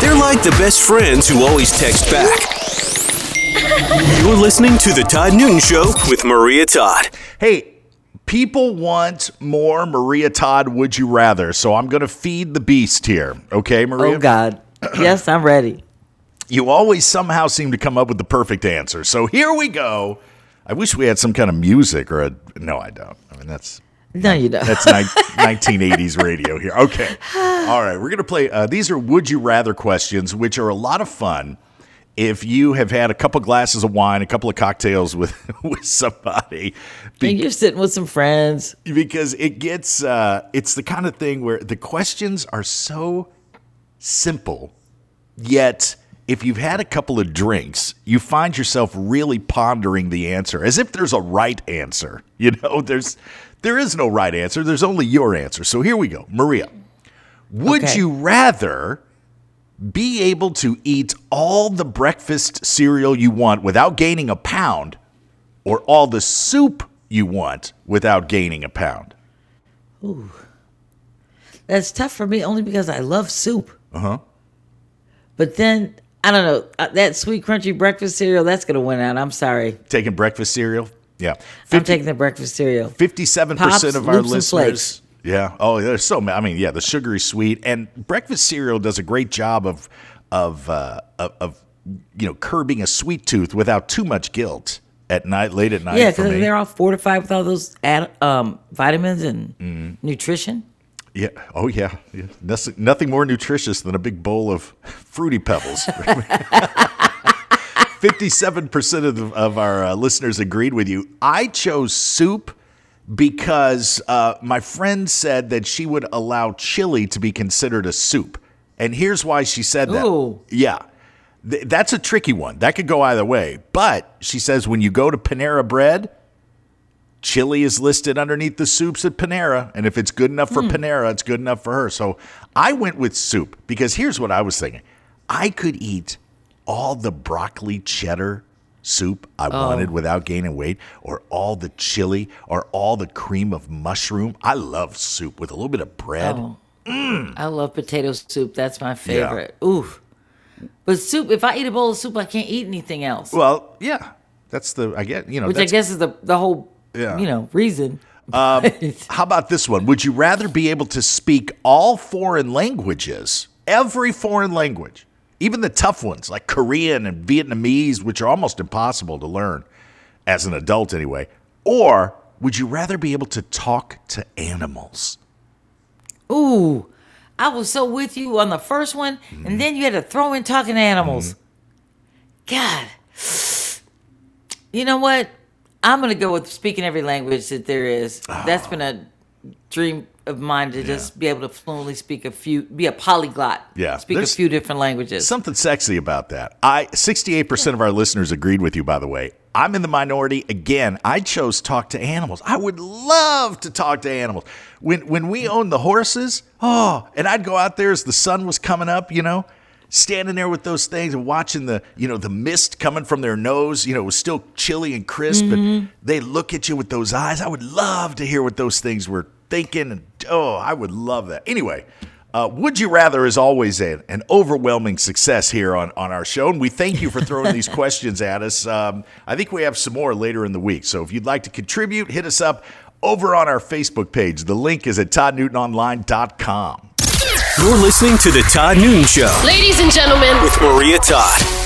They're like the best friends who always text back. You're listening to The Todd Newton Show with Maria Todd. Hey, people want more Maria Todd Would You Rather, so I'm going to feed the beast here. Okay, Maria? Oh, God. yes, I'm ready. You always somehow seem to come up with the perfect answer. So here we go. I wish we had some kind of music or a. No, I don't. I mean, that's No, you don't. That's ni- 1980s radio here. Okay. All right. We're going to play. Uh, these are Would You Rather questions, which are a lot of fun if you have had a couple glasses of wine, a couple of cocktails with, with somebody. Be- and you're sitting with some friends. because it gets, uh, it's the kind of thing where the questions are so simple, yet. If you've had a couple of drinks, you find yourself really pondering the answer as if there's a right answer. You know, there's there is no right answer. There's only your answer. So here we go. Maria, would Okay. you rather be able to eat all the breakfast cereal you want without gaining a pound or all the soup you want without gaining a pound? Ooh. That's tough for me only because I love soup. Uh huh. But then, I don't know, uh, that sweet crunchy breakfast cereal, that's going to win out. I'm sorry. Taking breakfast cereal? Yeah. I'm taking the breakfast cereal. Fifty-seven Pops, percent of our listeners. Yeah. Oh, there's so many. I mean, yeah, the sugary sweet and breakfast cereal does a great job of of uh, of, of you know curbing a sweet tooth without too much guilt at night, late at night. Yeah, because they're all fortified with all those ad, um, vitamins and Mm-hmm. nutrition. Yeah. Oh, yeah. yeah. Nothing, nothing more nutritious than a big bowl of fruity pebbles. Fifty-seven percent of, the- of our uh, listeners agreed with you. I chose soup because uh, my friend said that she would allow chili to be considered a soup, and here's why she said that. Ooh. Yeah. Th- that's a tricky one. That could go either way. But she says when you go to Panera Bread, chili is listed underneath the soups at Panera. And if it's good enough for Panera, it's good enough for her. So I went with soup because here's what I was thinking I could eat all the broccoli cheddar soup I oh. wanted without gaining weight, or all the chili, or all the cream of mushroom. I love soup with a little bit of bread. Oh. Mm. I love potato soup. That's my favorite. Oof. But soup, if I eat a bowl of soup, I can't eat anything else. Well, yeah. That's the, I get, you know, which I guess is the, the whole, Yeah. you know, reason. Um, how about this one? Would you rather be able to speak all foreign languages, every foreign language, even the tough ones like Korean and Vietnamese, which are almost impossible to learn as an adult anyway? Or would you rather be able to talk to animals? Ooh, I was so with you on the first one, Mm-hmm. and then you had to throw in talking to animals. God, you know what? I'm gonna go with speaking every language that there is. That's been a dream of mine to just be able to fluently speak a few, be a polyglot. Yeah, speak a few different languages. Something sexy about that. I 68% of our listeners agreed with you by the way. I'm in the minority again. I chose talk to animals. I would love to talk to animals. When when we owned the horses, oh, and I'd go out there as the sun was coming up, you know, standing there with those things and watching the, you know, the mist coming from their nose, you know, it was still chilly and crisp and mm-hmm. they look at you with those eyes. I would love to hear what those things were thinking and oh, I would love that. Anyway, uh, Would You Rather is always a, an overwhelming success here on, on our show, and we thank you for throwing these questions at us. Um, I think we have some more later in the week, so if you'd like to contribute, hit us up over on our Facebook page. The link is at toddnewtononline.com. You're listening to The Todd Newton Show Ladies and gentlemen, with Maria Todd.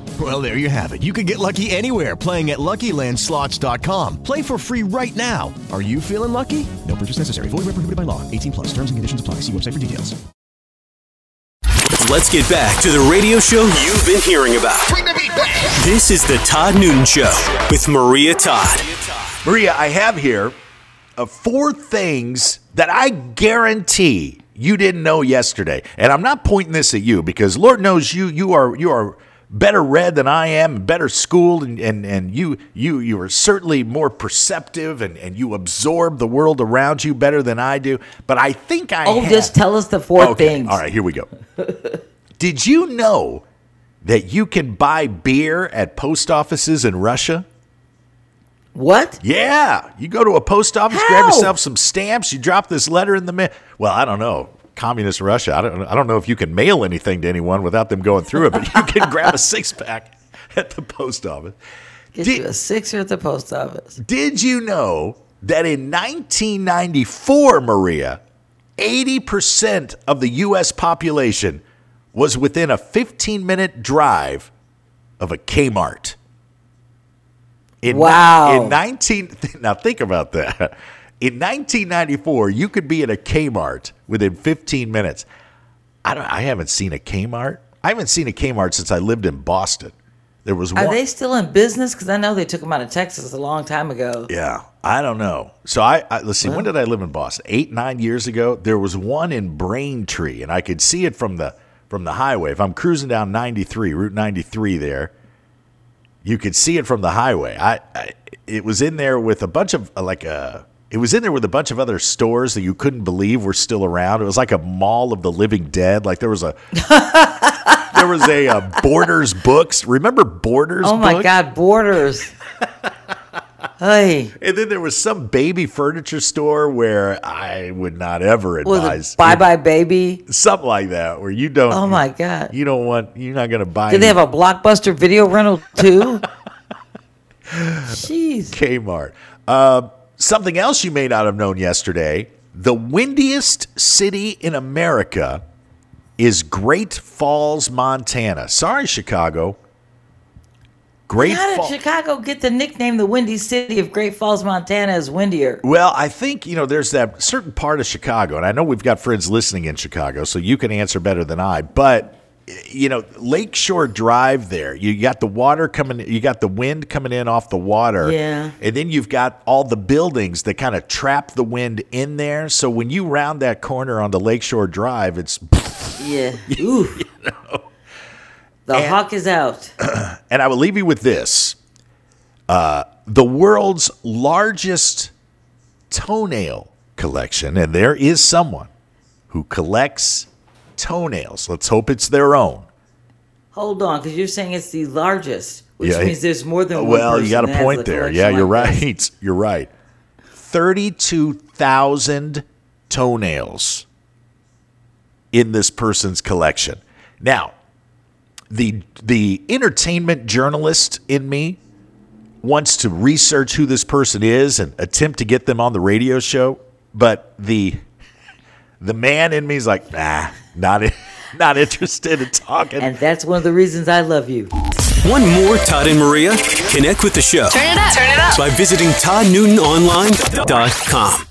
Well, there you have it. You can get lucky anywhere playing at LuckyLandSlots.com. Play for free right now. Are you feeling lucky? No purchase necessary. Void where prohibited by law. 18 plus. Terms and conditions apply. See website for details. Let's get back to the radio show you've been hearing about. This is The Todd Newton Show with Maria Todd. Maria, I have here uh, four things that I guarantee you didn't know yesterday. And I'm not pointing this at you because Lord knows you you are you are better read than I am, better schooled, and, and, and you you you are certainly more perceptive and, and you absorb the world around you better than I do. But I think I Oh, have- just tell us the four Okay, things. All right, here we go. Did you know that you can buy beer at post offices in Russia? What? Yeah, you go to a post office, How? grab yourself some stamps, you drop this letter in the mail. Well, I don't know. Communist Russia. I don't. I don't know if you can mail anything to anyone without them going through it, but you can grab a six pack at the post office. Get Did- you a sixer at the post office. Did you know that in 1994, Maria, 80% of the U.S. population was within a 15 minute drive of a Kmart? In, Wow. In 19, now think about that. In 1994, you could be at a Kmart within 15 minutes. I don't. I haven't seen a Kmart. I haven't seen a Kmart since I lived in Boston. There was Are they still in business? Because I know they took them out of Texas a long time ago. Yeah, I don't know. So I, I let's see. When did I live in Boston? Eight, nine years ago. There was one in Braintree, and I could see it from the from the highway. If I'm cruising down 93, Route 93, there, you could see it from the highway. I, I it was in there with a bunch of uh, like a. It was in there with a bunch of other stores that you couldn't believe were still around. It was like a mall of the living dead. Like there was a there was a, uh Borders Books. Remember Borders? Oh my Books? God, Borders. hey, And then there was some baby furniture store where I would not ever advise Buy Buy Baby? something like that where you don't. Oh my God. You don't want. You're not going to buy. Did they have a blockbuster video rental too? Jeez. Kmart? Uh, something else you may not have known yesterday: the windiest city in America is Great Falls, Montana. Sorry, Chicago. Great How did. Chicago get the nickname the Windy City of Great Falls, Montana is windier? Well, I think, you know, there's that certain part of Chicago, and I know we've got friends listening in Chicago, so you can answer better than I, but you know, Lakeshore Drive there, you got the water coming you got the wind coming in off the water. Yeah. And then you've got all the buildings that kind of trap the wind in there. So when you round that corner onto Lakeshore Drive, it's Yeah. Ooh. The And- hawk is out. and I will leave you with this. Uh, the world's largest toenail collection, and there is someone who collects toenails. Let's hope it's their own. Hold on, because you're saying it's the largest, which Yeah, means there's more than uh, one Well, you got a point there. Yeah, you're like right. this. You're right. 32,000 toenails in this person's collection. Now, the the entertainment journalist in me wants to research who this person is and attempt to get them on the radio show, but the the man in me is like, nah, not not interested in talking. And that's one of the reasons I love you. One more Todd and Maria? Connect with the show. Turn it up. Turn it up. By visiting ToddNewtonOnline.com.